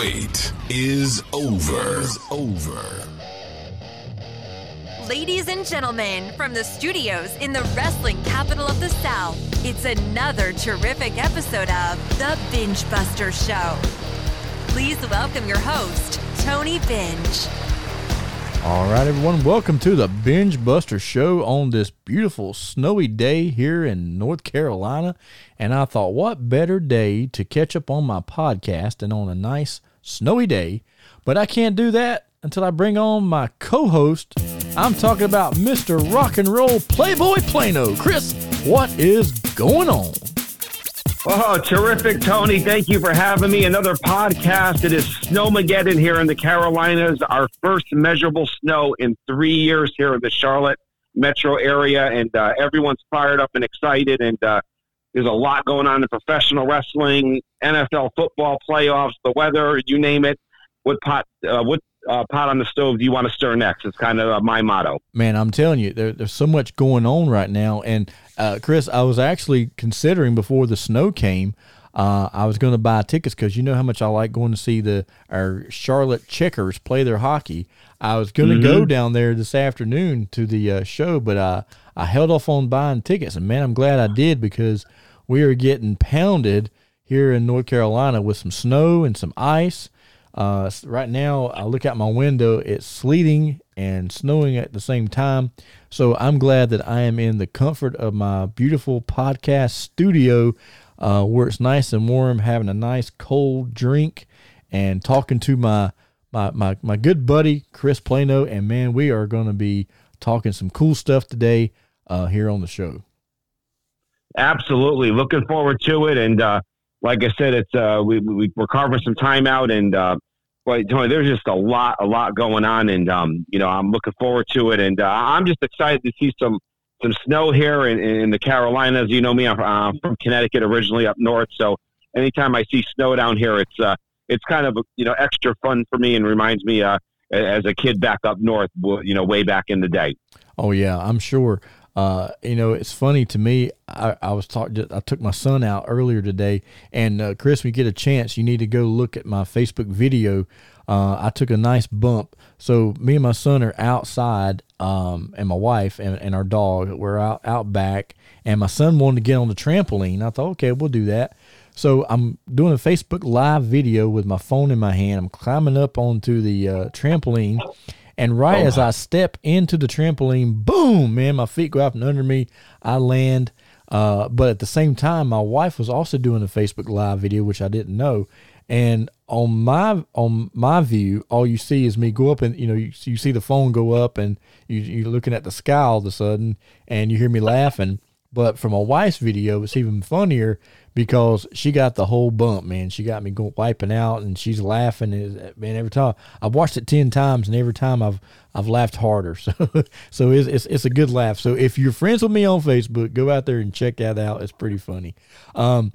wait is over. Is over. Ladies and gentlemen, from the studios in the wrestling capital of the South, it's another terrific episode of The Benge Buster Show. Please welcome your host, Tony Benge. All right, everyone, welcome to the Benge Buster Show on this beautiful snowy day here in North Carolina. And I thought, what better day to catch up on my podcast than on a nice snowy day? But I can't do that until I bring on my co host. I'm talking about Mr. Rock and Roll Playboy Plano. Chris, what is going on? Oh, terrific, Tony. Thank you for having me. Another podcast. It is Snowmageddon here in the Carolinas. Our first measurable snow in three years here in the Charlotte metro area. And uh, everyone's fired up and excited. And uh, there's a lot going on in professional wrestling, NFL football playoffs, the weather, you name it. What pot, uh, what uh, pot on the stove do you want to stir next? It's kind of uh, my motto. Man, I'm telling you, there, there's so much going on right now. And uh, Chris, I was actually considering before the snow came, uh, I was going to buy tickets because you know how much I like going to see the our Charlotte Checkers play their hockey. I was going to mm-hmm. go down there this afternoon to the uh, show, but I I held off on buying tickets, and man, I'm glad I did because we are getting pounded here in North Carolina with some snow and some ice. Uh, right now, I look out my window, it's sleeting and snowing at the same time. So I'm glad that I am in the comfort of my beautiful podcast studio uh, where it's nice and warm, having a nice cold drink and talking to my, my, my, my good buddy, Chris Plano. And man, we are going to be talking some cool stuff today uh, here on the show. Absolutely. Looking forward to it. And, uh, like I said, it's uh, we, we are carving some time out, and uh, boy, Tony, there's just a lot, a lot going on, and um, you know, I'm looking forward to it, and uh, I'm just excited to see some some snow here in, in the Carolinas. You know me, I'm uh, from Connecticut originally, up north, so anytime I see snow down here, it's uh, it's kind of you know extra fun for me, and reminds me uh, as a kid back up north, you know, way back in the day. Oh yeah, I'm sure. Uh, you know, it's funny to me. I, I was talking. I took my son out earlier today, and uh, Chris, you get a chance, you need to go look at my Facebook video. Uh, I took a nice bump. So me and my son are outside, um, and my wife and, and our dog. We're out out back, and my son wanted to get on the trampoline. I thought, okay, we'll do that. So I'm doing a Facebook Live video with my phone in my hand. I'm climbing up onto the uh, trampoline and right oh, as I step into the trampoline, boom, man, my feet go out and under me. I land. Uh, but at the same time, my wife was also doing a Facebook Live video, which I didn't know. And on my on my view, all you see is me go up and you know you, you see the phone go up and you, you're looking at the sky all of a sudden and you hear me laughing. But from a wife's video, it's even funnier because she got the whole bump, man. She got me going wiping out, and she's laughing. Man, every time I've watched it ten times, and every time I've I've laughed harder. So so it's, it's it's a good laugh. So if you're friends with me on Facebook, go out there and check that out. It's pretty funny. Um,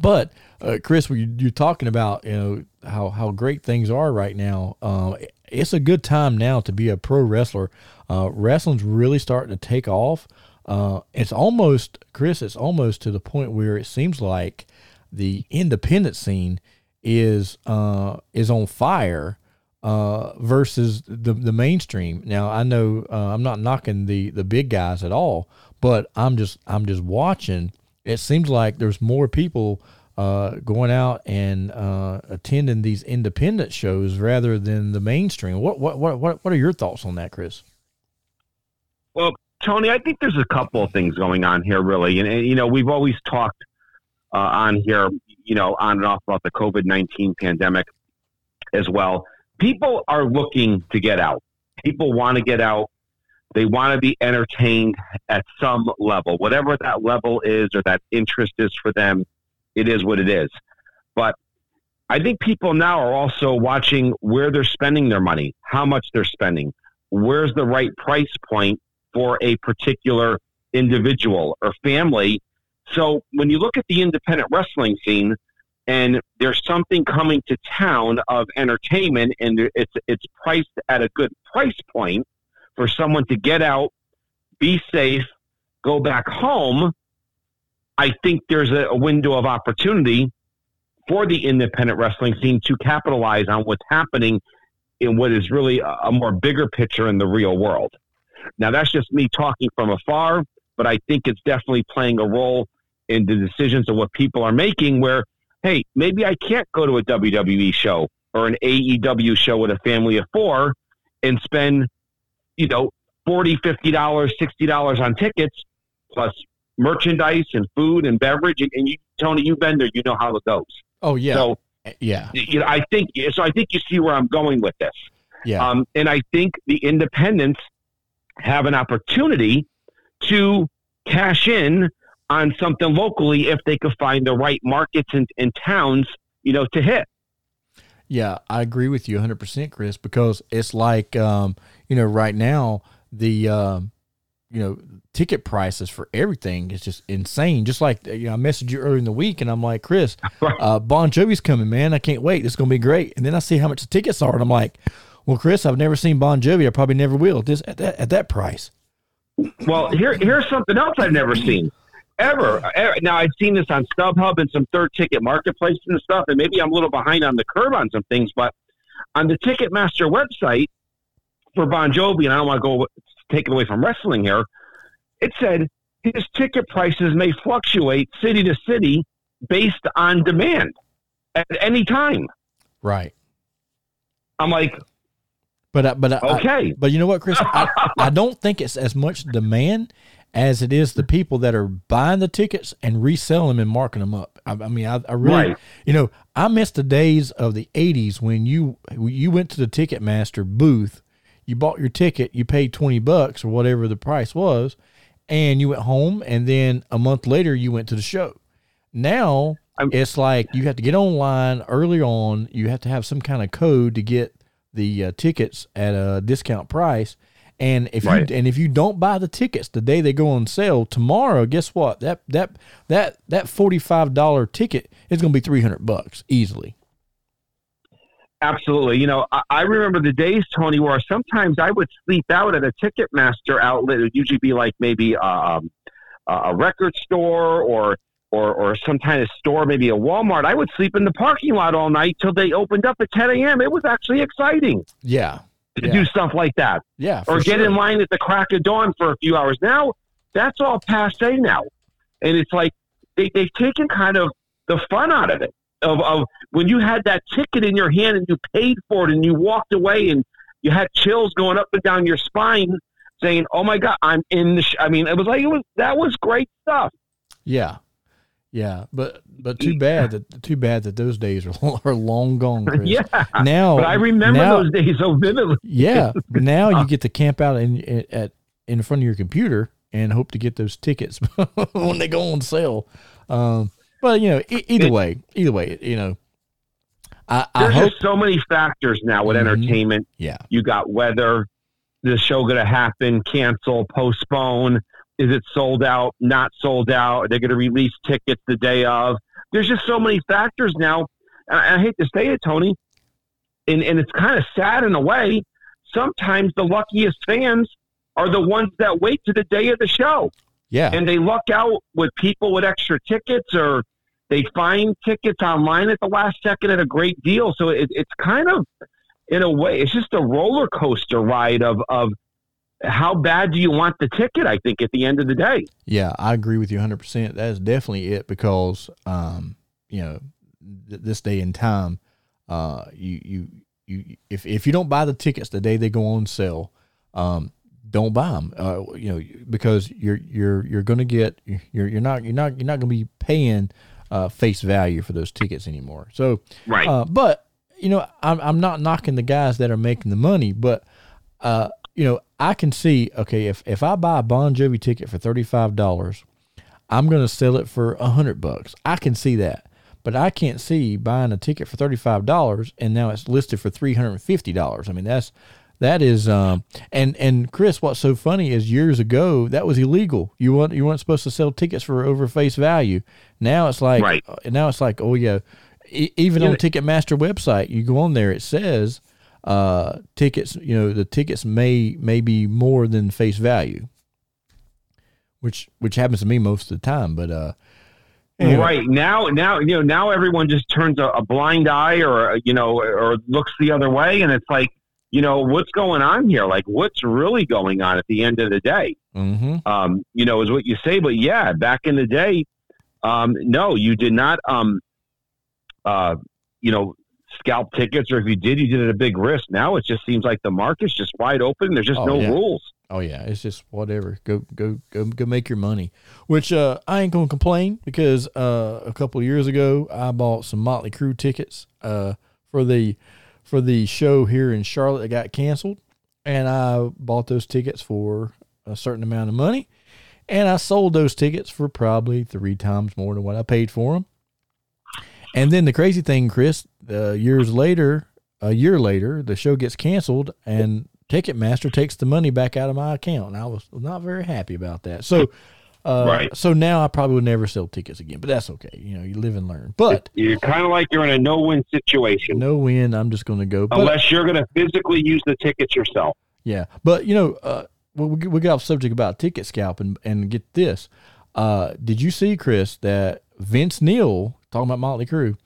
but uh, Chris, you're talking about you know how how great things are right now. Uh, it's a good time now to be a pro wrestler. Uh, wrestling's really starting to take off. Uh, it's almost, Chris, it's almost to the point where it seems like the independent scene is uh, is on fire uh, versus the the mainstream. Now I know uh, I'm not knocking the the big guys at all, but I'm just I'm just watching. It seems like there's more people uh, going out and uh, attending these independent shows rather than the mainstream. What what what what are your thoughts on that, Chris? Well, Tony, I think there's a couple of things going on here, really. And, and you know, we've always talked uh, on here, you know, on and off about the COVID 19 pandemic as well. People are looking to get out. People want to get out. They want to be entertained at some level, whatever that level is or that interest is for them. It is what it is. But I think people now are also watching where they're spending their money, how much they're spending, where's the right price point for a particular individual or family. So when you look at the independent wrestling scene, and there's something coming to town of entertainment, and it's it's priced at a good price point for someone to get out, be safe, go back home. I think there's a, a window of opportunity for the independent wrestling scene to capitalize on what's happening in what is really a, a more bigger picture in the real world. Now, that's just me talking from afar, but I think it's definitely playing a role in the decisions of what people are making. Where, hey, maybe I can't go to a WWE show or an AEW show with a family of four and spend, you know, $40, $50, $60 on tickets plus merchandise and food and beverage. And, and you, Tony, you've been there, you know how it goes. Oh yeah. So yeah. you know, I think so. I think you see where I'm going with this. Yeah. Um, and I think the independents have an opportunity to cash in on something locally if they could find the right markets and, and towns, you know, to hit. Yeah, I agree with you 100%, Chris, because it's like, um, you know, right now, the, um, you know, ticket prices for everything is just insane. Just like, you know, I messaged you earlier in the week and I'm like, Chris, uh, Bon Jovi's coming, man. I can't wait. It's going to be great. And then I see how much the tickets are and I'm like, well, Chris, I've never seen Bon Jovi. I probably never will at this, at that, at that price. Well, here, here's something else I've never seen ever. ever. Now I've seen this on StubHub and some third ticket marketplaces and stuff, and maybe I'm a little behind on the curve on some things, but on the Ticketmaster website for Bon Jovi, and I don't want to go take it away from wrestling here, it said his ticket prices may fluctuate city to city based on demand at any time. Right. I'm like, But I, but uh, I, Okay. I- but you know what, Chris? I, I don't think it's as much demand as it is the people that are buying the tickets and reselling them and marking them up. I, I mean, I, I really, Right. you know, I miss the days of the '80s when you you went to the Ticketmaster booth, you bought your ticket, you paid twenty bucks or whatever the price was, and you went home, and then a month later you went to the show. Now I'm- it's like you have to get online early on. You have to have some kind of code to get the uh, tickets at a discount price. And if Right. you and if you don't buy the tickets the day they go on sale tomorrow, guess what? That that that that forty five dollar ticket is going to be three hundred bucks easily. Absolutely. You know, I, I remember the days, Tony, where sometimes I would sleep out at a Ticketmaster outlet. It would usually be like maybe um, a record store or, or or some kind of store, maybe a Walmart. I would sleep in the parking lot all night till they opened up at 10 a.m. It was actually exciting Yeah, to Yeah. do stuff like that, yeah. or get sure. in line at the crack of dawn for a few hours. Now that's all passe now, and it's like they, they've taken kind of the fun out of it. Of, of when you had that ticket in your hand and you paid for it and you walked away and you had chills going up and down your spine, saying, "Oh my God, I'm in the." Sh-. I mean, it was like it was that was great stuff. Yeah, yeah. But but too bad that too bad that those days are are long gone. Chris. Yeah, Now, but I remember now- those days so vividly. Yeah, now you get to camp out in at in front of your computer and hope to get those tickets when they go on sale. Um, but you know, e- either It- way, either way, you know, I, I There's hope. just so many factors now with Mhm. entertainment. Yeah, You got whether the show going to happen, cancel, postpone. Is it sold out? Not sold out? Are they going to release tickets the day of? There's just so many factors now. And I I hate to say it, Tony, and, and it's kind of sad in a way. Sometimes the luckiest fans are the ones that wait to the day of the show yeah, and they luck out with people with extra tickets or they find tickets online at the last second at a great deal. So it, it's kind of, in a way, it's just a roller coaster ride of, of how bad do you want the ticket, I think, at the end of the day. yeah. I agree with you 100. percent That is definitely it because, um, you know, th- this day and time, uh, you you you if if you don't buy the tickets the day they go on sale, um, don't buy them. Uh, you know, because you're you're you're going to get you're you're not you're not you're not going to be paying uh, face value for those tickets anymore. So, Right. uh, but you know, I'm I'm not knocking the guys that are making the money, but uh, you know, I can see okay if if I buy a Bon Jovi ticket for thirty five dollars, I'm going to sell it for a hundred bucks. I can see that, but I can't see buying a ticket for thirty five dollars and now it's listed for three hundred and fifty dollars. I mean, that's that is um and and Chris, what's so funny is years ago that was illegal. You weren't you weren't supposed to sell tickets for over face value. Now it's like Right. uh, now it's like oh yeah, e- even on Yeah. Ticketmaster website, you go on there, it says uh tickets. You know the tickets may may be more than face value which which happens to me most of the time. But uh, Anyway. Right now, now you know now everyone just turns a, a blind eye, or you know, or looks the other way, and it's like, you know, what's going on here? Like, what's really going on at the end of the day? Mm-hmm. Um, you know, is what you say. But yeah, back in the day, um, no, you did not. Um, uh, you know, scalp tickets, or if you did, you did it at a big risk. Now it just seems like the market's just wide open. There's just Oh, no yeah. rules. Oh yeah, it's just whatever. Go go go go make your money. Which uh, I ain't gonna complain because uh, a couple of years ago I bought some Motley Crue tickets uh, for the for the show here in Charlotte that got canceled, and I bought those tickets for a certain amount of money, and I sold those tickets for probably three times more than what I paid for them. And then the crazy thing, Chris, uh, years later, a year later, the show gets canceled, and Ticketmaster takes the money back out of my account, and I was not very happy about that. So, uh, Right. So now I probably would never sell tickets again, but that's okay. You know, you live and learn. But You're kind of like you're in a no-win situation, no win. I'm just going to go. But, unless you're going to physically use the tickets yourself. Yeah, but you know, uh, we we we got off subject about ticket scalping, and get this. Uh, did you see Chris that Vince Neil talking about Motley Crue?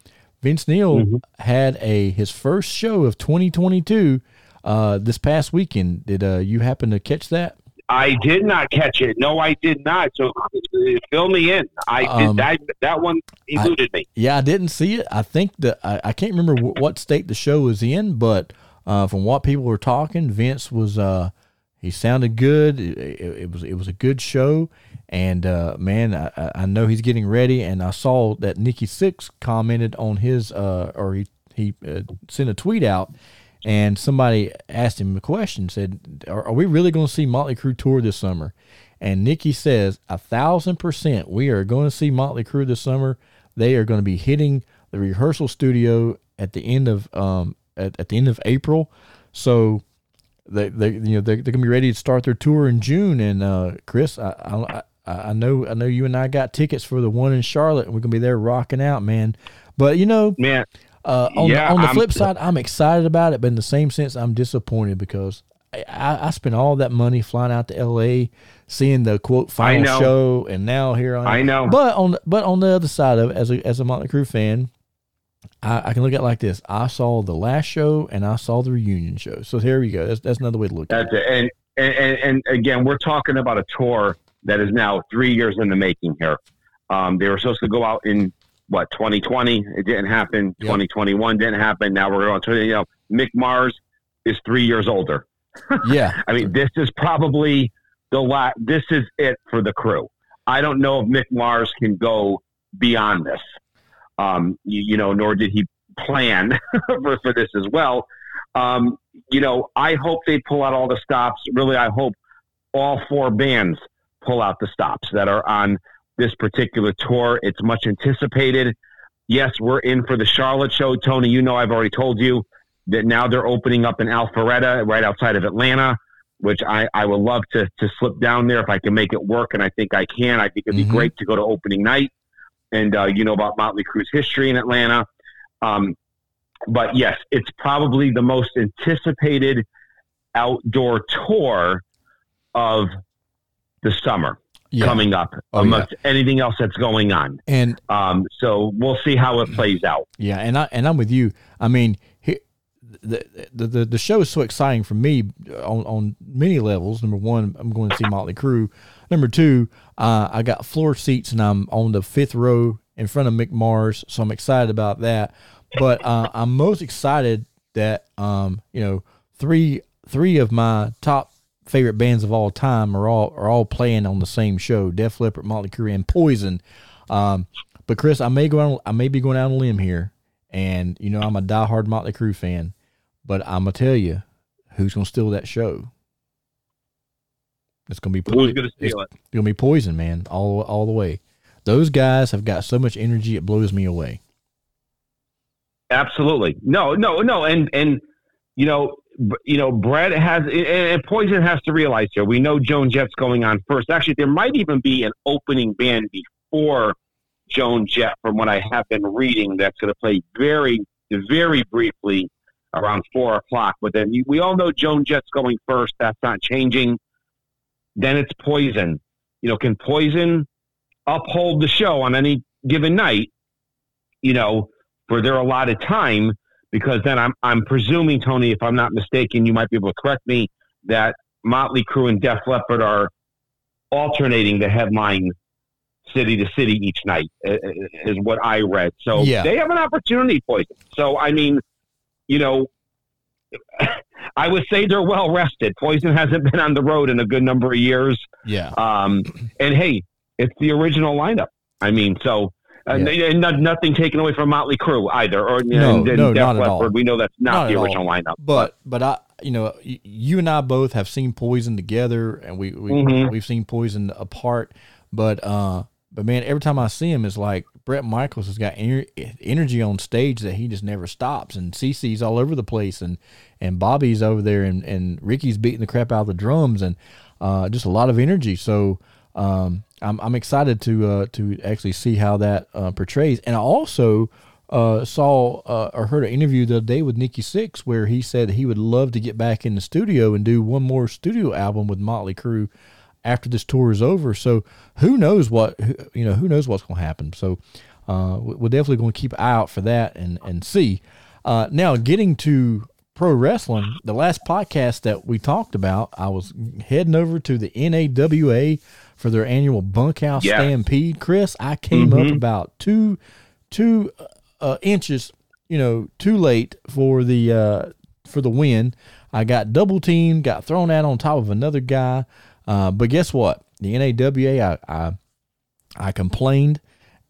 Vince Neil Mhm. had a his first show of 2022 uh, this past weekend. Did uh, you happen to catch that? I did not catch it. No, I did not. So fill me in. I Um, did that. That one eluded me. Yeah, I didn't see it. I think that I, I can't remember wh- what state the show was in, but uh, from what people were talking, Vince was uh, he sounded good. It, it, it was it was a good show, and uh, man, I, I- I know he's getting ready. And I saw that Nikki Sixx commented on his uh, or he he uh, sent a tweet out. And somebody asked him a question, said, "Are, are we really going to see Motley Crue tour this summer?" And Nikki says, "A thousand percent, we are going to see Motley Crue this summer. They are going to be hitting the rehearsal studio at the end of um at, at the end of April. So they they you know they they're gonna be ready to start their tour in June. And uh, Chris, I, I I know I know you and I got tickets for the one in Charlotte, and we're gonna be there rocking out, man. But you know, Man, uh, on Yeah, the, on the I'm- flip side, I'm excited about it, but in the same sense, I'm disappointed because I, I, spent all that money flying out to L.A., seeing the quote final show, and now here I am. I know. But on the- but on the other side of it, as a as a Motley Crue fan, I, I can look at it like this: I saw the last show and I saw the reunion show. So there you go. That's that's another way to look at That's it. And, and and and again, we're talking about a tour that is now three years in the making here. Um, they were supposed to go out in what 2020. It didn't happen. Yep. 2021 didn't happen. Now we're going to you know Mick Mars is three years older. Yeah, I mean, this is probably the last. This is it for the crew. I don't know if Mick Mars can go beyond this. Um, you, you know, nor did he plan for, for this as well. Um, you know, I hope they pull out all the stops. Really, I hope all four bands pull out the stops that are on this particular tour. It's much anticipated. Yes, we're in for the Charlotte show. Tony, you know, I've already told you that now they're opening up in Alpharetta, right outside of Atlanta, which I, I would love to, to slip down there if I can make it work. And I think I can. I think it'd be Mhm. great to go to opening night. And uh, you know about Motley Crue's history in Atlanta. Um, but yes, it's probably the most anticipated outdoor tour of the summer yeah. coming up Oh, amongst anything else that's going on. And Um, so we'll see how it plays out. Yeah, and I and I'm with you. I mean, he, the, the the the show is so exciting for me on on many levels. Number one, I'm going to see Motley Crue. Number two, uh, I got floor seats and I'm on the fifth row in front of Mick Mars, so I'm excited about that. But uh, I'm most excited that um, you know three three of my top favorite bands of all time are all are all playing on the same show: Def Leppard, Motley Crue, and Poison. Um, but Chris, I may go on, I may be going out on a limb here, and you know I'm a diehard Motley Crue fan, but I'm gonna tell you who's gonna steal that show. It's gonna be Who's going to steal it? gonna be Poison, man, all all the way. Those guys have got so much energy, it blows me away. Absolutely. No, no, no. And, and, you know, you know, Bret has, and- Poison has to realize here, we know Joan Jett's going on first. Actually, there might even be an opening band before Joan Jett from what I have been reading that's going to play very, very briefly around four o'clock. But then we all know Joan Jett's going first. That's not changing. Then it's Poison. You know, can Poison uphold the show on any given night, you know, for their allotted time, because then I'm I'm presuming Tony, if I'm not mistaken, you might be able to correct me that Motley Crue and Def Leppard are alternating the headline city to city each night, is what I read. So Yeah. they have an opportunity, Poison. So I mean, you know, I would say they're well rested. Poison hasn't been on the road in a good number of years. Yeah. Um, and hey, it's the original lineup. I mean, so uh, Yeah. and not, nothing taken away from Motley Crue either, or No, and, and no, Def not at all. We know that's not, Not the at all. original lineup. But but I you know you and I both have seen Poison together, and we, we Mhm. we've seen Poison apart. But uh, but man, every time I see him, it's like Bret Michaels has got ener- energy on stage that he just never stops, and CC's all over the place, and and Bobby's over there, and and Ricky's beating the crap out of the drums, and uh, just a lot of energy. So. Um, I'm, I'm excited to uh, to actually see how that uh, portrays, and I also uh, saw uh, or heard an interview the other day with Nikki Sixx where he said he would love to get back in the studio and do one more studio album with Motley Crue after this tour is over. So who knows what you know who knows what's going to happen. So uh, we- we're definitely going to keep an eye out for that and and see. Uh, now getting to pro wrestling, the last podcast that we talked about, I was heading over to the NAWA for their annual bunkhouse Yeah. stampede. Chris, I came up about two two uh, inches, you know, too late for the uh, for the win. I got double teamed, got thrown out on top of another guy. Uh, but guess what? The NAWA, I, I I complained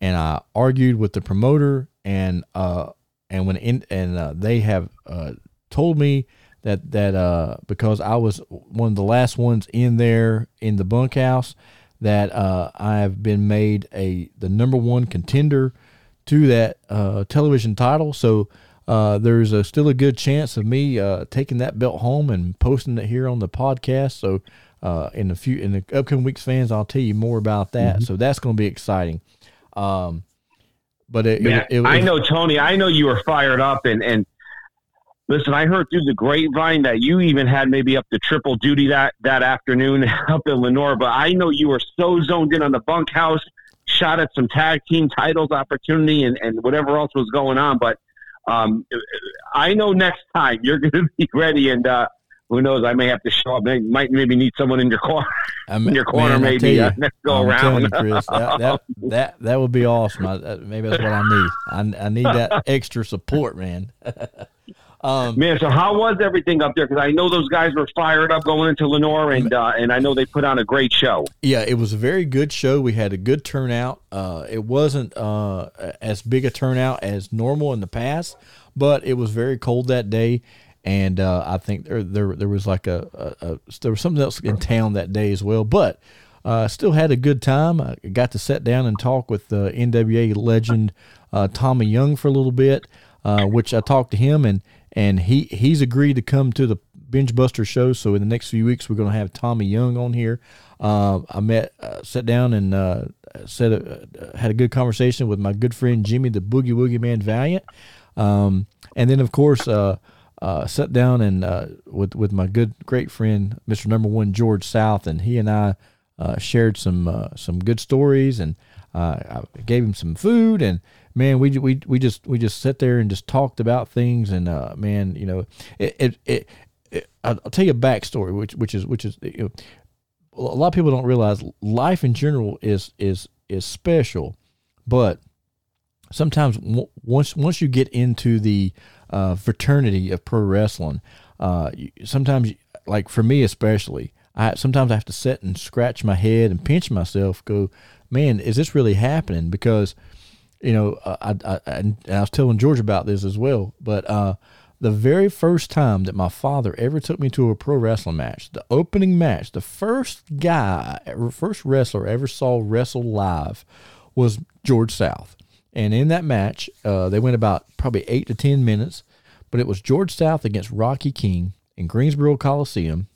and I argued with the promoter and uh and when in and uh, they have uh told me that that uh because I was one of the last ones in there in the bunkhouse that uh I have been made a the number one contender to that uh television title so uh, there's a, still a good chance of me uh, taking that belt home and posting it here on the podcast. So, uh, in the few in the upcoming weeks, fans, I'll tell you more about that. So that's going to be exciting. Um, but it, Man, it, it, I know Tony. I know you were fired up, and and listen, I heard through the grapevine that you even had maybe up to triple duty that that afternoon up in Lenoir. But I know you were so zoned in on the bunkhouse, shot at some tag team titles opportunity, and and whatever else was going on. But um, I know next time you're going to be ready, and uh, who knows? I may have to show up. I might maybe need someone in your corner. I'm, in your corner, man, maybe, you, uh, next go I'm around. you, Chris, that, that that that would be awesome. I, that, maybe that's what I need. I, I need that extra support, man. Um, Man, so how was everything up there? Because I know those guys were fired up going into Lenoir, and uh, and I know they put on a great show. Yeah, it was a very good show. We had a good turnout. Uh, it wasn't uh, as big a turnout as normal in the past, but it was very cold that day, and uh, I think there there there was like a, a, a there was something else in town that day as well. But uh, still had a good time. I got to sit down and talk with the NWA legend uh, Tommy Young for a little bit, uh, which I talked to him and and he he's agreed to come to the Benge Buster show. So in the next few weeks, we're going to have Tommy Young on here. Uh, I met, uh, sat down and uh, said, uh, had a good conversation with my good friend Jimmy, the Boogie Woogie Man Valiant, um, and then of course uh, uh, sat down and uh, with with my good great friend Mr. Number One George South, and he and I uh, shared some uh, some good stories, and uh, I gave him some food, and man, we we we just we just sat there and just talked about things, and uh, man, you know, it it. it it, I'll tell you a backstory, which which is which is you know, a lot of people don't realize life in general is is is special, but sometimes w- once once you get into the uh, fraternity of pro wrestling, uh, you, sometimes like for me especially, I sometimes I have to sit and scratch my head and pinch myself. Go, man, is this really happening? Because you know, uh, I, I, I, I was telling George about this as well, but uh, the very first time that my father ever took me to a pro wrestling match, the opening match, the first guy, first wrestler I ever saw wrestle live was George South. And in that match, uh, they went about probably eight to 10 minutes, but it was George South against Rocky King in Greensboro Coliseum.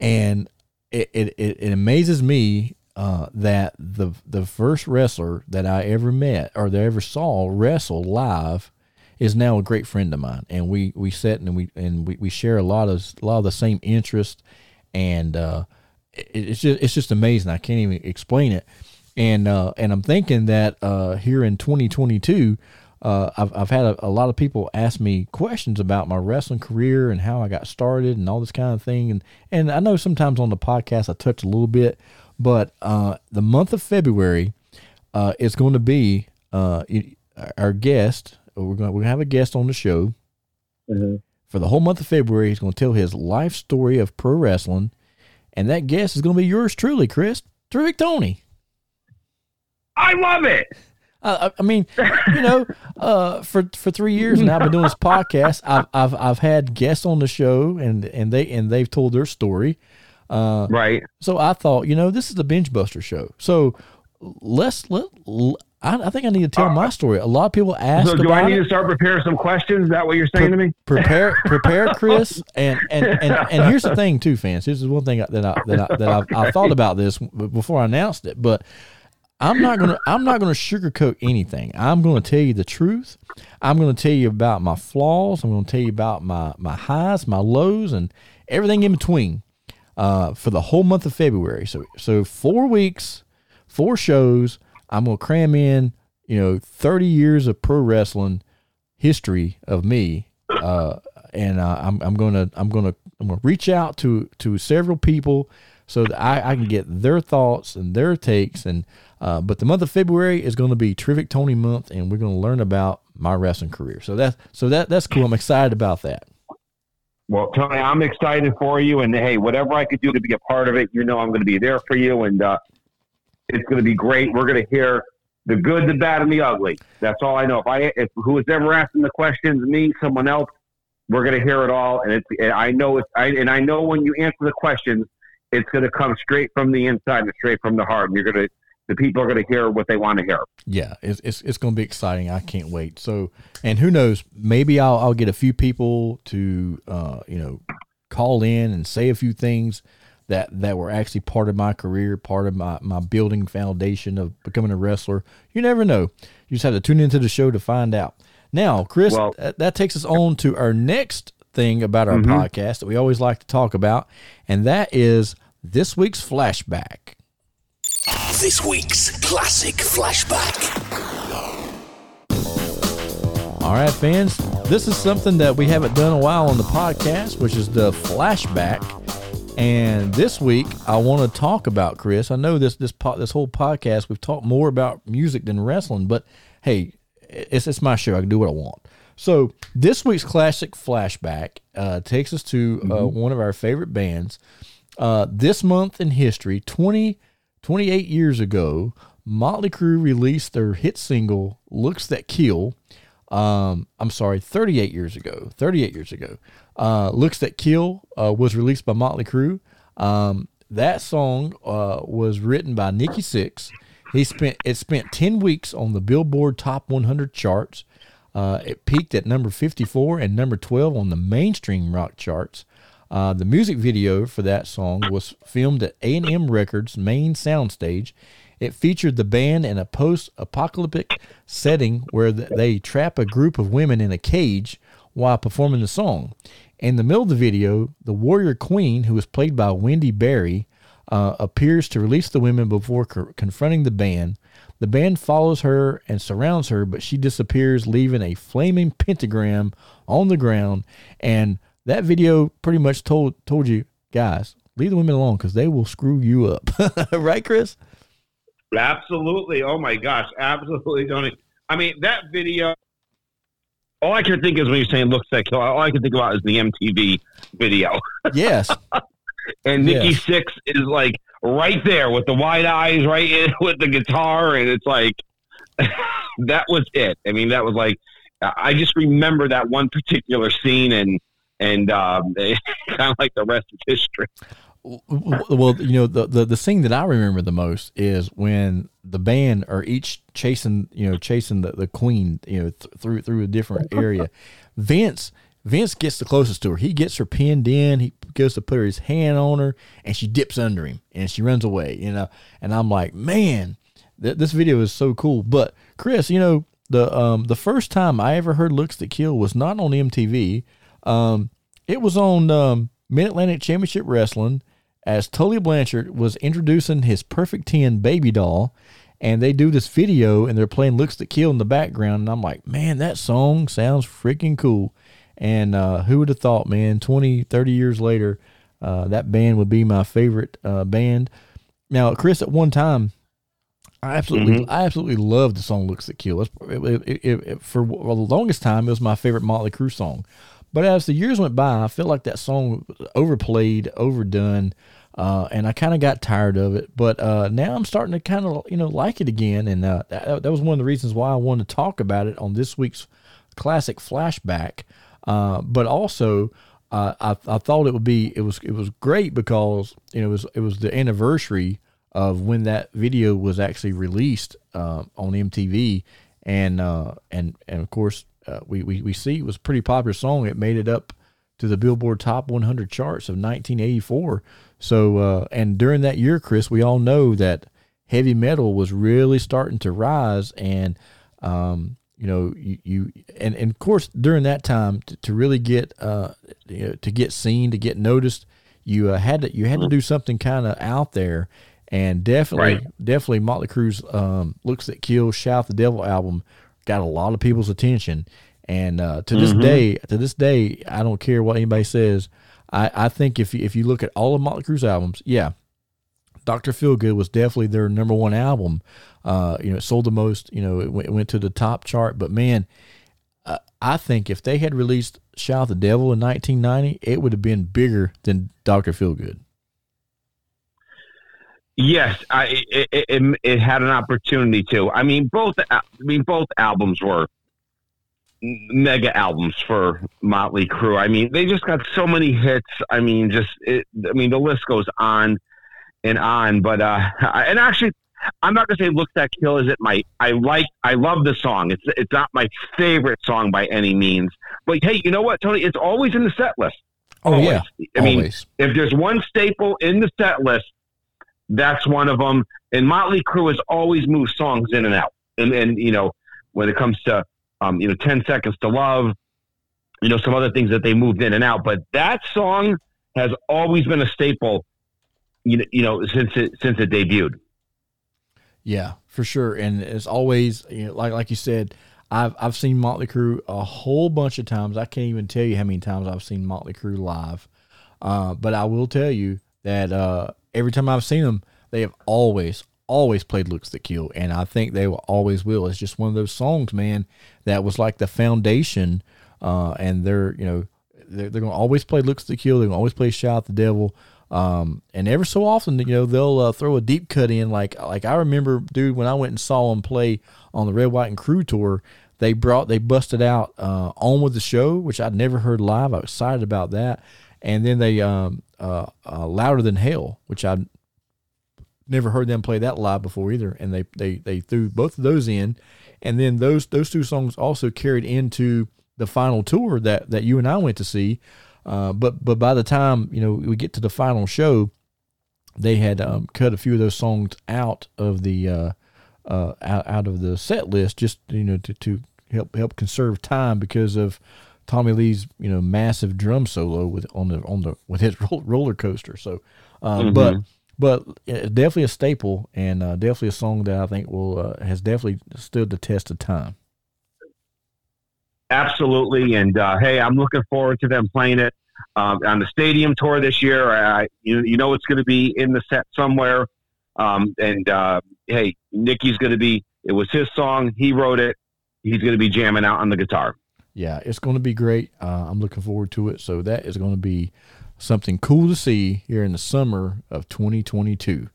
And it, it, it amazes me uh, that the the first wrestler that I ever met or that I ever saw wrestle live is now a great friend of mine, and we we sit and we and we, we share a lot of a lot of the same interests, and uh, it, it's just it's just amazing. I can't even explain it. and uh, and I'm thinking that uh, here in 2022, uh, I've I've had a, a, lot of people ask me questions about my wrestling career and how I got started and all this kind of thing, and and I know sometimes on the podcast I touch a little bit, but uh, the month of February uh, is going to be uh, our guest. We're going to have a guest on the show. Mm-hmm. For the whole month of February, he's going to tell his life story of pro wrestling, and that guest is going to be yours truly, Chris Terrific Tony. I love it. Uh, I mean, you know, uh, for for three years now, I've been doing this podcast. I've I've I've had guests on the show, and and they and they've told their story. Uh, right. So I thought, you know, this is the Benge Buster show. So let's let. I, I think I need to tell my story. A lot of people ask. So do I need it. to start preparing some questions? Is that what you're saying Pre- to me? Prepare, prepare, Chris. And, and and and here's the thing, too, fans. This is one thing that I that I that I've, I thought about this before I announced it, but I'm not gonna I'm not gonna sugarcoat anything. I'm gonna tell you the truth. I'm gonna tell you about my flaws. I'm gonna tell you about my my highs, my lows, and everything in between. Uh, for the whole month of February. So so four weeks, four shows. I'm gonna cram in you know 30 years of pro wrestling history of me. Uh, and uh, I'm I'm gonna I'm gonna I'm gonna reach out to to several people so that I, I can get their thoughts and their takes and uh, but the month of February is going to be terrific Tony month, and we're going to learn about my wrestling career. So that's so that that's cool. I'm excited about that. Well, Tony, I'm excited for you, and hey, whatever I could do to be a part of it, you know, I'm going to be there for you, and uh, it's going to be great. We're going to hear the good, the bad, and the ugly. That's all I know. If I, if who was ever asking the questions, me, someone else, we're going to hear it all, and it's. And I know it's. I, and I know when you answer the questions, it's going to come straight from the inside and straight from the heart, and you're going to the people are going to hear what they want to hear. Yeah, it's it's, it's going to be exciting. I can't wait. So, and who knows? Maybe I'll I'll get a few people to uh, you know call in and say a few things that that were actually part of my career, part of my my building foundation of becoming a wrestler. You never know. You just have to tune into the show to find out. Now, Chris, well, that, that, takes us on to our next thing about our mm-hmm. podcast that we always like to talk about, and that is this week's flashback. This week's classic flashback. All right, fans, this is something that we haven't done a while on the podcast, which is the flashback. And this week, I want to talk about Chris. I know this this po- this whole podcast we've talked more about music than wrestling, but hey, it's it's my show. I can do what I want. So this week's classic flashback uh, takes us to uh, mm-hmm. one of our favorite bands. Uh, this month in history, twenty 28 years ago, Motley Crue released their hit single "Looks That Kill." Um, I'm sorry, 38 years ago. 38 years ago, uh, "Looks That Kill" uh, was released by Motley Crue. Um, that song uh, was written by Nikki Sixx. He spent it spent 10 weeks on the Billboard Top 100 charts. Uh, it peaked at number 54 and number 12 on the mainstream rock charts. Uh, the music video for that song was filmed at A&M Records' main soundstage. It featured the band in a post-apocalyptic setting where they trap a group of women in a cage while performing the song. In the middle of the video, the warrior queen, who was played by Wendy Barry, uh, appears to release the women before co- confronting the band. The band follows her and surrounds her, but she disappears, leaving a flaming pentagram on the ground. And that video pretty much told told you guys leave the women alone because they will screw you up, right, Chris? Absolutely. Oh my gosh, absolutely, Tony. I mean that video. All I can think is when you're saying "looks like," all I can think about is the MTV video. Yes. and Nikki yes. Sixx is like right there with the wide eyes, right in with the guitar, and it's like that was it. I mean, that was like I just remember that one particular scene and and um, kind of like the rest of history. Well, you know, the, the the thing that I remember the most is when the band are each chasing, you know, chasing the, the queen, you know, th- through through a different area. Vince Vince gets the closest to her. He gets her pinned in. He goes to put his hand on her, and she dips under him, and she runs away. You know, and I'm like, man, th- this video is so cool. But Chris, you know, the um the first time I ever heard "Looks That Kill" was not on MTV. Um, it was on um, Mid Atlantic Championship Wrestling as Tully Blanchard was introducing his Perfect 10 baby doll. and they do this video and they're playing "Looks That Kill" in the background, and I'm like, man, that song sounds freaking cool. And uh, who would have thought, man, 20, 30 years later, uh, that band would be my favorite uh, band. Now, Chris, at one time, I absolutely, mm-hmm. I absolutely loved the song "Looks That Kill." It, it, it, for the longest time, it was my favorite Motley Crue song. But as the years went by, I felt like that song overplayed, overdone, uh, and I kind of got tired of it. But uh, now I'm starting to kind of, you know, like it again, and uh, that, that was one of the reasons why I wanted to talk about it on this week's classic flashback. Uh, but also, uh, I, I thought it would be it was it was great because you know it was it was the anniversary of when that video was actually released uh, on MTV, and and and of course uh, we, we, we see it was a pretty popular song. It made it up to the Billboard Top 100 charts of 1984. So, uh, and during that year, Chris, we all know that heavy metal was really starting to rise. And, um, you know, you, you and, and of course, during that time, to, to really get, uh, you know, to get seen, to get noticed, you uh, had to, you had to do something kind of out there. And definitely, right. definitely Motley Crue's um, Looks That Kill, Shout the Devil album got a lot of people's attention. And uh, to this mm-hmm. day, to this day, I don't care what anybody says. I, I think if you, if you look at all of Motley Crue's albums, yeah, Doctor Feelgood was definitely their number one album. Uh, you know, it sold the most. You know, it went, it went to the top chart. But man, uh, I think if they had released "Shout the Devil" in 1990, it would have been bigger than Doctor Feelgood. Yes, I, it, it, it, had an opportunity to. I mean, both. I mean, both albums were mega albums for Motley Crue. I mean, they just got so many hits. I mean, just it, I mean, the list goes on and on. But uh, and actually, I'm not gonna say "Look That Kill" is it my. I like. I love the song. It's it's not my favorite song by any means. But hey, you know what, Tony? It's always in the set list. Oh always. yeah. I mean, always. if there's one staple in the set list, that's one of them. And Motley Crue has always moved songs in and out. And, and you know, when it comes to, um, you know, 10 Seconds to Love, you know, some other things that they moved in and out. But that song has always been a staple, you know, you know since it, since it debuted. Yeah, for sure. And it's always, you know, like, like you said, I've, I've seen Motley Crue a whole bunch of times. I can't even tell you how many times I've seen Motley Crue live. Uh, but I will tell you that, uh, every time I've seen them, they have always, always played Looks That Kill. And I think they will always will. It's just one of those songs, man, that was like the foundation. Uh, and they're, you know, they're, they're going to always play Looks That Kill. They're going to always play Shout the Devil. Um, and ever so often, you know, they'll uh, throw a deep cut in. Like, like I remember, dude, when I went and saw them play on the Red, White, and Crue tour, they brought, they busted out uh, On With the Show, which I'd never heard live. I was excited about that and then they um, uh, uh, louder than hell, which I never heard them play that live before either. And they they they threw both of those in, and then those those two songs also carried into the final tour that that you and I went to see. Uh, but but by the time you know we get to the final show, they had um, cut a few of those songs out of the uh, uh, out, out of the set list just you know to, to help help conserve time because of Tommy Lee's you know massive drum solo with on the on the with his roller coaster. So, uh, mm-hmm. but but definitely a staple and uh, definitely a song that I think will uh, has definitely stood the test of time. Absolutely, and uh, hey, I'm looking forward to them playing it um, on the stadium tour this year. I, you you know it's going to be in the set somewhere, um, and uh, hey, Nikki's going to be. It was his song. He wrote it. He's going to be jamming out on the guitar yeah, it's going to be great. Uh, I'm looking forward to it. So that is going to be something cool to see here in the summer of 2022.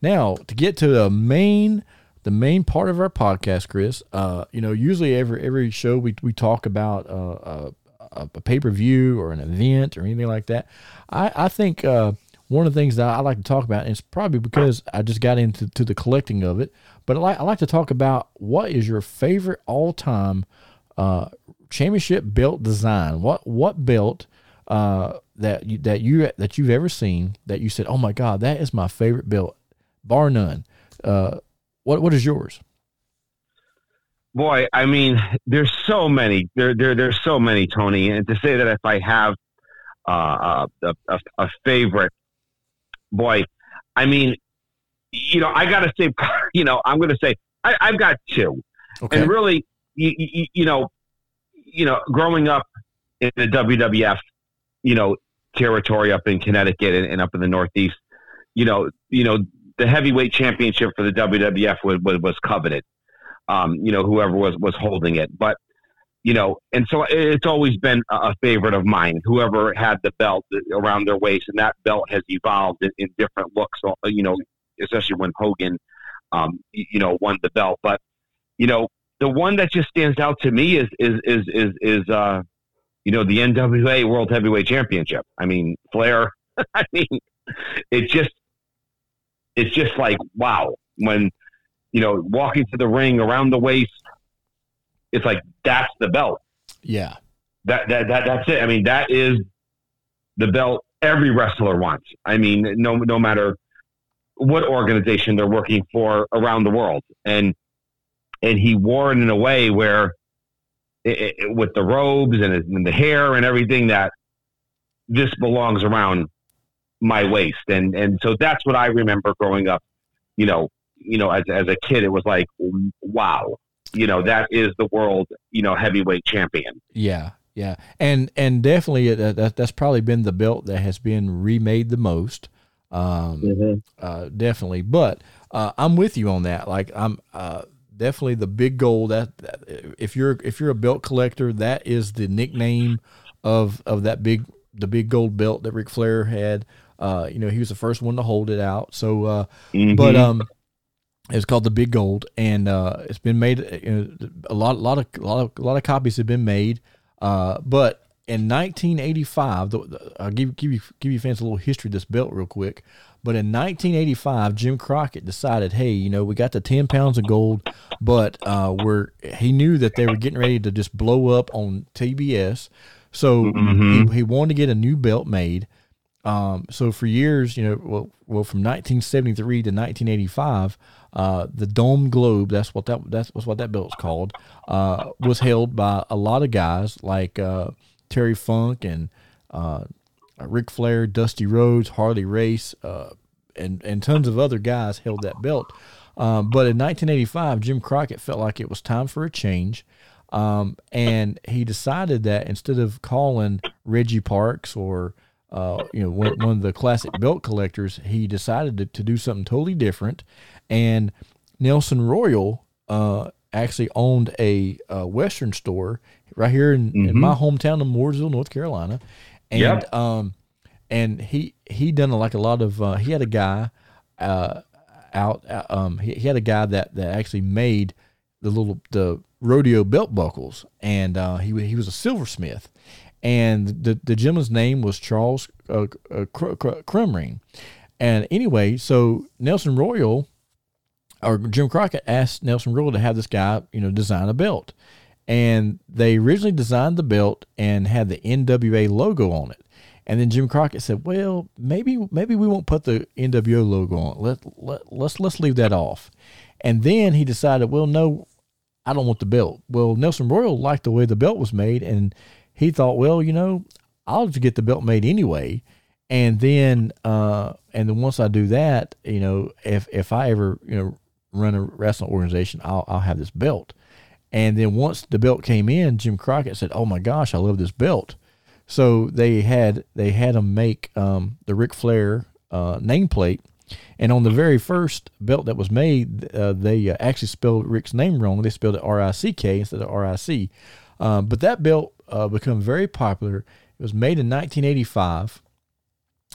Now, to get to the main the main part of our podcast, Chris, uh, you know, usually every every show we we talk about uh, a, a pay per view or an event or anything like that. I I think uh, one of the things that I like to talk about, and it's probably because I just got into to the collecting of it, but I like I like to talk about what is your favorite all time uh, championship belt design. What what belt uh, that you, that you that you've ever seen that you said, "Oh my God, that is my favorite belt, bar none." Uh, what what is yours? Boy, I mean, there's so many. There there there's so many, Tony. And to say that if I have uh, a, a, a favorite, boy, I mean, you know, I got to say, you know, I'm going to say I, have got two, okay. and really, you, you, you, know, you know, growing up in the WWF, you know, territory up in Connecticut and, and up in the Northeast, you know, you know, the heavyweight championship for the WWF was was, was coveted. Um, you know, whoever was was holding it, but you know, and so it's always been a favorite of mine. Whoever had the belt around their waist, and that belt has evolved in, in different looks. Uh, you know, especially when Hogan, um, you know, won the belt. But you know, the one that just stands out to me is is is is, is uh, you know, the NWA World Heavyweight Championship. I mean, Flair. I mean, it just it's just like wow when you know walking to the ring around the waist. It's like that's the belt. Yeah. That that that that's it. I mean, that is the belt every wrestler wants. I mean, no no matter what organization they're working for around the world, and and he wore it in a way where, it, it, with the robes and, and the hair and everything, that this belongs around my waist, and and so that's what I remember growing up. You know, you know, as as a kid, it was like, wow, you know, that is the world, you know, heavyweight champion. Yeah, yeah, and and definitely uh, that, that's probably been the belt that has been remade the most. Um, mm-hmm. uh, definitely. But uh, I'm with you on that. Like I'm uh, definitely the big gold. That, that, if you're if you're a belt collector, that is the nickname of of that big the big gold belt that Ric Flair had. Uh, you know, he was the first one to hold it out. So, uh, mm-hmm. but um, it's called the Big Gold, and uh, it's been made. You know, a lot, lot of, a lot of, a lot of copies have been made. Uh, but in 1985, the, the, I'll give, give you give you fans a little history of this belt real quick. But in 1985, Jim Crockett decided, hey, you know, we got the 10 pounds of gold, but uh, we're he knew that they were getting ready to just blow up on TBS, so mm-hmm. he, he wanted to get a new belt made. Um, so for years, you know, well, well, from 1973 to 1985, uh, the Domed Globe, that's what that that's what that belt's called, uh, was held by a lot of guys like uh, Terry Funk and uh, Ric Flair, Dusty Rhodes, Harley Race, uh, and and tons of other guys held that belt. Um, but in 1985, Jim Crockett felt like it was time for a change. Um, and he decided that instead of calling Reggie Parks or uh, you know one, one, of the classic belt collectors, he decided to, to do something totally different. And Nelson Royal uh, actually owned a, a, Western store right here in, mm-hmm. in, my hometown of Mooresville, North Carolina, and yep. um, and he he done like a lot of uh, he had a guy uh, out uh, um he, he had a guy that that actually made the little the rodeo belt buckles, and uh, he he was a silversmith, and the the gentleman's name was Charles uh, uh. And anyway, so Nelson Royal or Jim Crockett asked Nelson Royal to have this guy, you know, design a belt. And they originally designed the belt and had the NWA logo on it. And then Jim Crockett said, "Well, maybe maybe we won't put the NWO logo on. Let, let let's let's leave that off." And then he decided, "Well, no, I don't want the belt." Well, Nelson Royal liked the way the belt was made, and he thought, well, you know, I'll just get the belt made anyway. And then, uh, and then once I do that, you know, if if I ever, you know, run a wrestling organization, I'll I'll have this belt. And then once the belt came in, Jim Crockett said, "Oh my gosh, I love this belt." So they had they had him make um, the Ric Flair uh, nameplate, and on the very first belt that was made, uh, they uh, actually spelled Rick's name wrong. They spelled it R I C K instead of R I C. Um, but that belt uh, become very popular. It was made in 1985,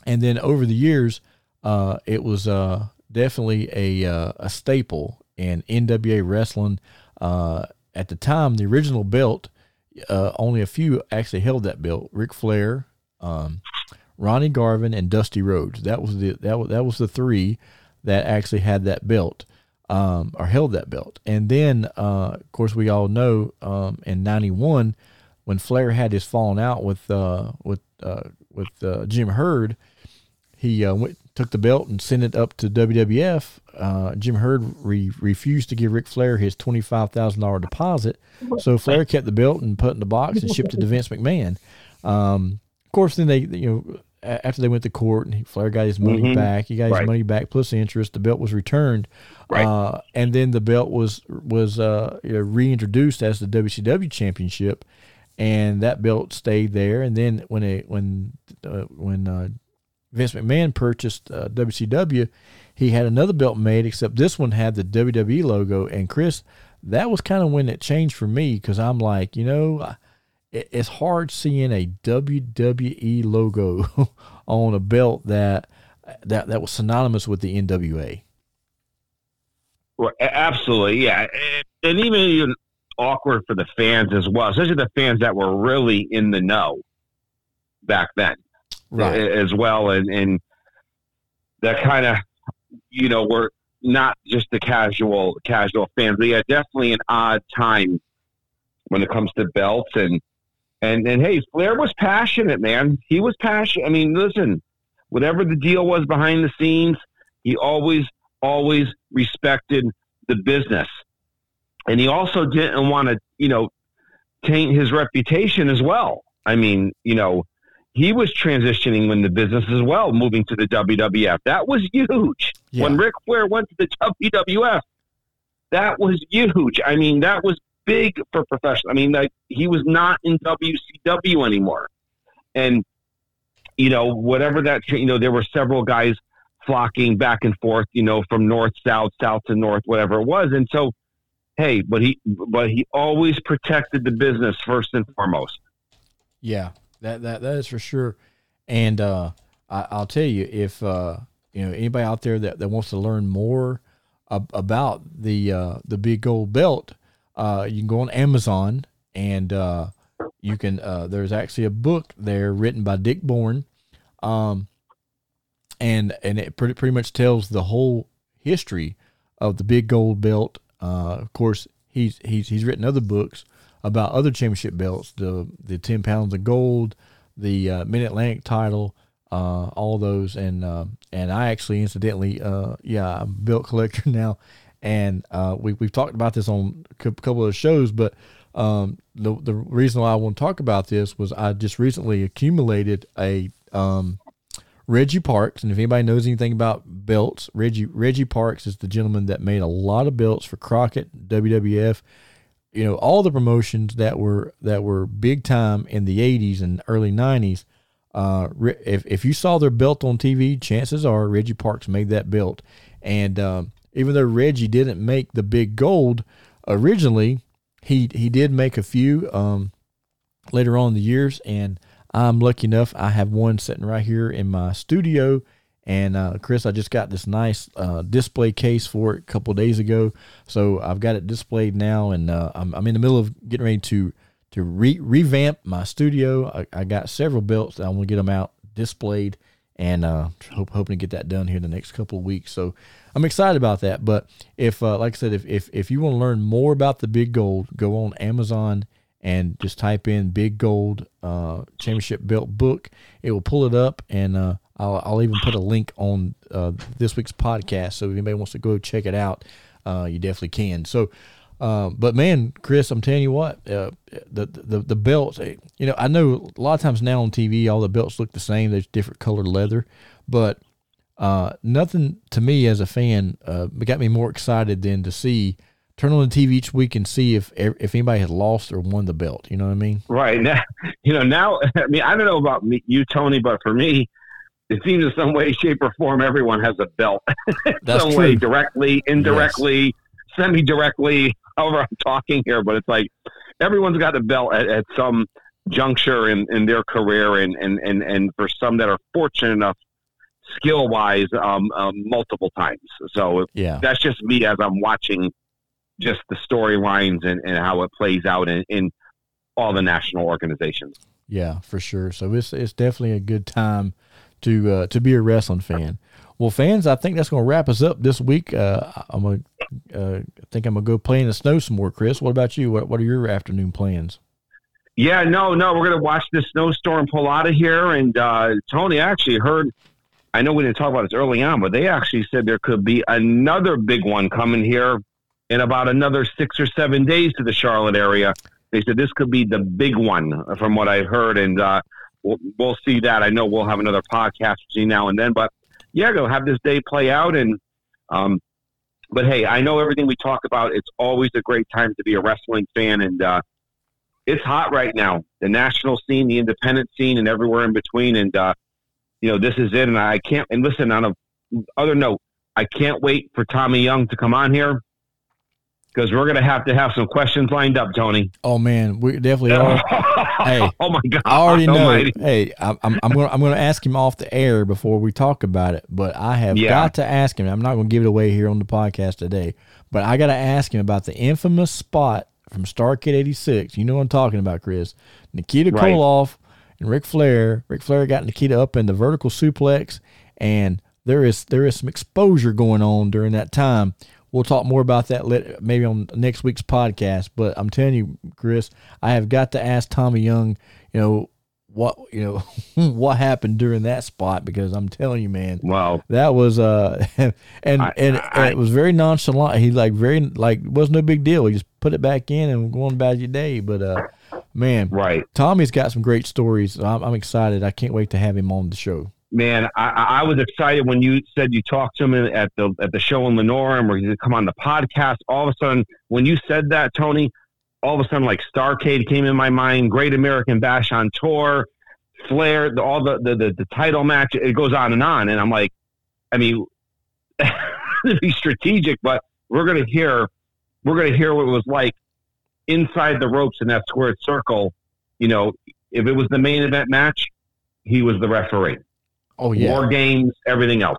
and then over the years, uh, it was uh, definitely a a staple in NWA wrestling. Uh, at the time, the original belt, uh, only a few actually held that belt. Ric Flair, um, Ronnie Garvin, and Dusty Rhodes. That was the that was, that was the three that actually had that belt. Um, or held that belt, and then of course we all know um, in '91 when Flair had his falling out with uh, with uh, with uh, Jim Herd, he uh, went took the belt and sent it up to WWF. Uh, Jim Herd re- refused to give Ric Flair his twenty five thousand dollar deposit, so Flair kept the belt and put it in the box and shipped it to Vince McMahon. Um, of course, then they you know after they went to court and Flair got his money Mhm. back, he got his Right. money back plus interest. The belt was returned, Right. uh, and then the belt was was uh, you know, reintroduced as the WCW championship, and that belt stayed there. And then when it when uh, when uh, Vince McMahon purchased uh, WCW, he had another belt made, except this one had the WWE logo. And Chris, that was kind of when it changed for me because I'm like, you know, it, it's hard seeing a WWE logo on a belt that that that was synonymous with the NWA. Well, absolutely, yeah, and- even even awkward for the fans as well, especially the fans that were really in the know back then, a- as well, and and that kind of you know were not just the casual casual fans, but yeah, definitely an odd time when it comes to belts and and and hey, Flair was passionate, man. He was passionate. I mean, listen, whatever the deal was behind the scenes, he always always respected the business. And he also didn't want to, you know, taint his reputation as well. I mean, you know, he was transitioning in the business as well, moving to the WWF. That was huge. Yeah. When Ric Flair went to the WWF, that was huge. I mean, that was big for professional. I mean, like he was not in WCW anymore. And, you know, whatever that, you know, there were several guys flocking back and forth, you know, from north, south, south to north, whatever it was. And so, hey, but he, but he always protected the business first and foremost. Yeah, that that that is for sure. And uh, I, I'll tell you, if uh, you know anybody out there that, that wants to learn more ab- about the uh, the big gold belt, uh, you can go on Amazon and uh, you can. Uh, there's actually a book there written by Dick Bourne, um, and and it pretty pretty much tells the whole history of the big gold belt. Of course, he's he's he's written other books about other championship belts, the the ten pounds of gold, the uh, Mid Atlantic title, uh, all those, and uh, and I actually incidentally, uh, yeah, I'm a belt collector now, and uh, we we've talked about this on a couple of shows, but um, the the reason why I want to talk about this was I just recently accumulated a um, Reggie Parks, and if anybody knows anything about belts, Reggie Reggie Parks is the gentleman that made a lot of belts for Crockett, WWF, you know, all the promotions that were that were big time in the '80s and early '90s. Uh, if if you saw their belt on TV, chances are Reggie Parks made that belt. And um, even though Reggie didn't make the big gold originally, he he did make a few um, later on in the years, and I'm lucky enough I have one sitting right here in my studio. And uh, Chris, I just got this nice uh, display case for it a couple days ago, so I've got it displayed now, and uh, I'm, I'm in the middle of getting ready to to re- revamp my studio. I, I got several belts that I want to get them out displayed, and uh, hope, hoping to get that done here in the next couple of weeks. So I'm excited about that. But if, uh, like I said, if, if if you want to learn more about the big gold, go on Amazon and just type in big gold uh, championship belt book. It will pull it up, and uh, I'll, I'll even put a link on uh, this week's podcast. So if anybody wants to go check it out, uh, you definitely can. So, um, but man, Chris, I'm telling you what, uh, the, the the belts. eh, You know, I know a lot of times now on TV, all the belts look the same. There's different colored leather, but uh, nothing to me as a fan uh, got me more excited than to see turn on the TV each week and see if if anybody had lost or won the belt. You know what I mean? Right now, you know, now, I mean, I don't know about me, you, Tony, but for me, it seems in some way, shape, or form, everyone has a belt. That's some true. way, directly, indirectly, semi-directly. However, I'm talking here, but it's like everyone's got a belt at, at some juncture in, in their career, and, and, and, and for some that are fortunate enough, skill-wise, um, um, multiple times. So Yeah. that's just me as I'm watching just the storylines and, and how it plays out in, in all the national organizations. Yeah, for sure. So it's it's definitely a good time to uh, to be a wrestling fan. Well, fans, I think that's going to wrap us up this week. Uh, I'm gonna uh, I think I'm gonna go play in the snow some more. Chris, what about you? What What are your afternoon plans? Yeah, no, no, we're gonna watch this snowstorm pull out of here. And uh, Tony I actually heard. I know we didn't talk about this early on, but they actually said there could be another big one coming here in about another six or seven days to the Charlotte area. They said this could be the big one, from what I heard. And uh, we'll, we'll see that. I know we'll have another podcast between now and then, but yeah, go have this day play out. And, um, but hey, I know everything we talk about. It's always a great time to be a wrestling fan, and uh, it's hot right now. The national scene, the independent scene, and everywhere in between. And uh, you know, this is it. And I can't. And listen, on a other note, I can't wait for Tommy Young to come on here because we're going to have to have some questions lined up, Tony. Oh man, we definitely are. hey, oh my god, I already know. Almighty. Hey, I'm I'm, I'm going I'm going to ask him off the air before we talk about it. But I have Yeah. got to ask him. I'm not going to give it away here on the podcast today. But I got to ask him about the infamous spot from Starcade '86. You know what I'm talking about, Chris? Nikita Right. Koloff and Ric Flair. Ric Flair got Nikita up in the vertical suplex, and there is there is some exposure going on during that time. We'll talk more about that maybe on next week's podcast. But I'm telling you, Chris, I have got to ask Tommy Young, you know, what you know what happened during that spot because I'm telling you, man, Wow, that was uh and and, I- and it was very nonchalant. He like very like it was no big deal. He just put it back in and go on about your day. But uh man, right. Tommy's got some great stories. I'm, I'm excited. I can't wait to have him on the show. Man, I, I was excited when you said you talked to him at the at the show in we're going to come on the podcast. All of a sudden, when you said that, Tony, all of a sudden, like Starcade came in my mind. Great American Bash on tour, Flair, the, all the, the the the title match. It goes on and on, and I'm like, I mean, to be strategic, but we're to hear we're to hear what it was like inside the ropes in that squared circle. You know, if it was the main event match, he was the referee Oh yeah, war games, everything else.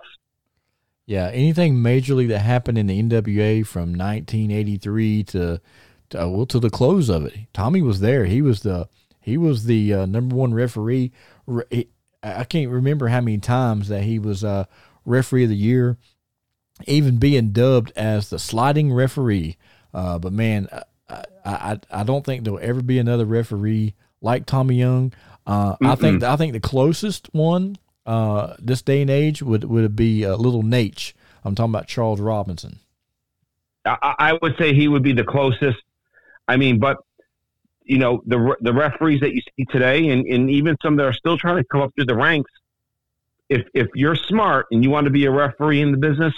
yeah. Anything majorly that happened in the NWA from 1983 to, to uh, well to the close of it, Tommy was there. He was the he was the uh, number one referee. He- I can't remember how many times that he was uh, referee of the year, even being dubbed as the sliding referee. Uh, but man, I, I I don't think there'll ever be another referee like Tommy Young. Uh, I think I think the closest one uh, this day and age would would be uh, Little Naitch. I'm talking about Charles Robinson. I, I would say he would be the closest. I mean, but you know, the the referees that you see today, and, and even some that are still trying to come up through the ranks. If if you're smart and you want to be a referee in the business,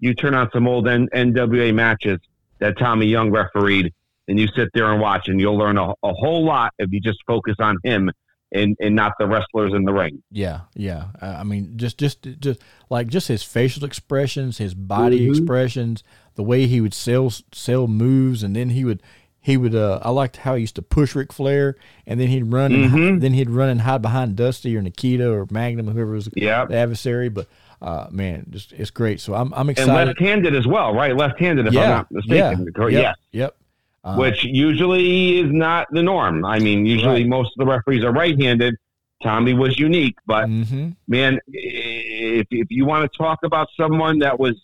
you turn on some old N- NWA matches that Tommy Young refereed, and you sit there and watch, and you'll learn a, a whole lot if you just focus on him and and not the wrestlers in the ring. Yeah, yeah. Uh, I mean, just just just like just his facial expressions, his body Mhm. expressions, the way he would sell sell moves, and then he would he would. Uh, I liked how he used to push Ric Flair, and then he'd run, and, hi- Mhm. then he'd run and hide behind Dusty or Nikita or Magnum, whoever was Yeah. the adversary. But uh, man, just it's great. So I'm I'm excited. And left-handed as well, right? Left-handed, if I'm yeah, not yeah, mistaken. yep, Yes. yep. Uh, which usually is not the norm. I mean, usually Right. most of the referees are right-handed. Tommy was unique, but mhm. man, if, if you want to talk about someone that was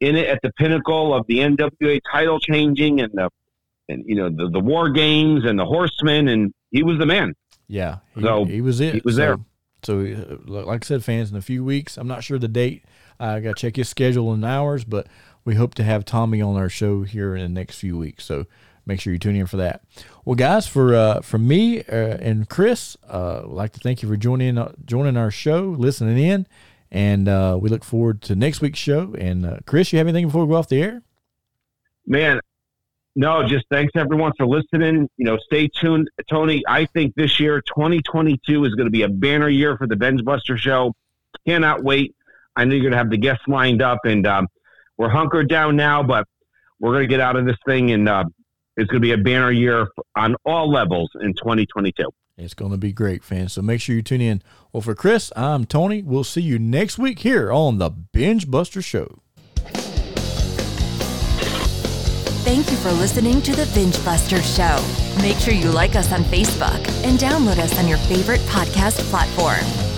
in it at the pinnacle of the NWA title changing and the and you know the, the war games and the horsemen and he was the man. Yeah, he, So, he was it. he was so, there. So, uh, like like I said, fans, in a few weeks, I'm not sure the date. I got to check his schedule and hours, but we hope to have Tommy on our show here in the next few weeks. So make sure you tune in for that. Well, guys, for uh, for me uh, and Chris, uh, I'd like to thank you for joining uh, joining our show, listening in, and uh, we look forward to next week's show. And uh, Chris, you have anything before we go off the air? Man, no, just thanks everyone for listening. You know, stay tuned, Tony. I think this year, 2022, is going to be a banner year for the Benge Buster Show. Cannot wait. I know you're going to have the guests lined up, and um, we're hunkered down now, but we're going to get out of this thing, and uh, it's going to be a banner year on all levels in 2022. It's going to be great, fans. So make sure you tune in. Well, for Chris, I'm Tony. We'll see you next week here on the Benge Buster Show. Thank you for listening to the Benge Buster Show. Make sure you like us on Facebook and download us on your favorite podcast platform.